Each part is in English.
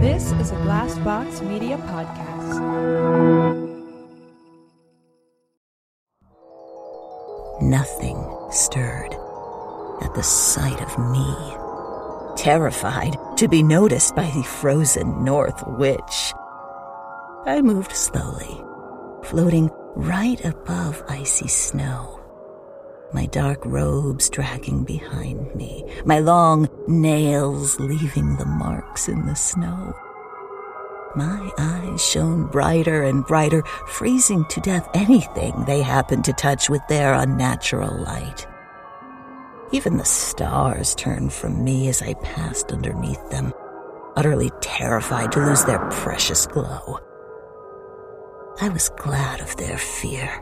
This is a Glassbox Media podcast. Nothing stirred at the sight of me. Terrified to be noticed by the frozen North Witch, I moved slowly, floating right above icy snow. My dark robes dragging behind me, my long nails leaving the marks in the snow. My eyes shone brighter and brighter, freezing to death anything they happened to touch with their unnatural light. Even the stars turned from me as I passed underneath them, utterly terrified to lose their precious glow. I was glad of their fear,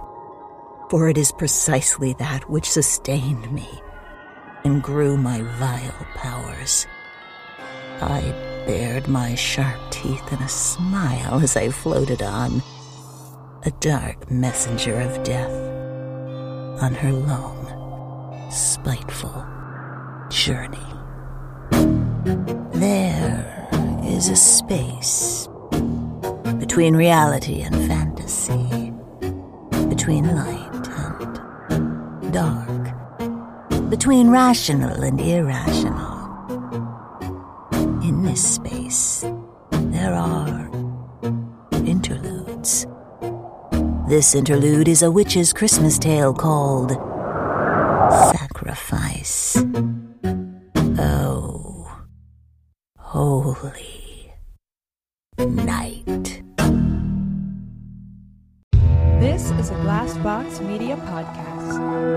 for it is precisely that which sustained me and grew my vile powers. I bared my sharp teeth in a smile as I floated on, a dark messenger of death, on her long, spiteful journey. There is a space between reality and fantasy, between light between rational and irrational. In this space, there are interludes. This interlude is a witch's Christmas tale called Sacrifice. Oh, holy night. This is a Glassbox Media podcast.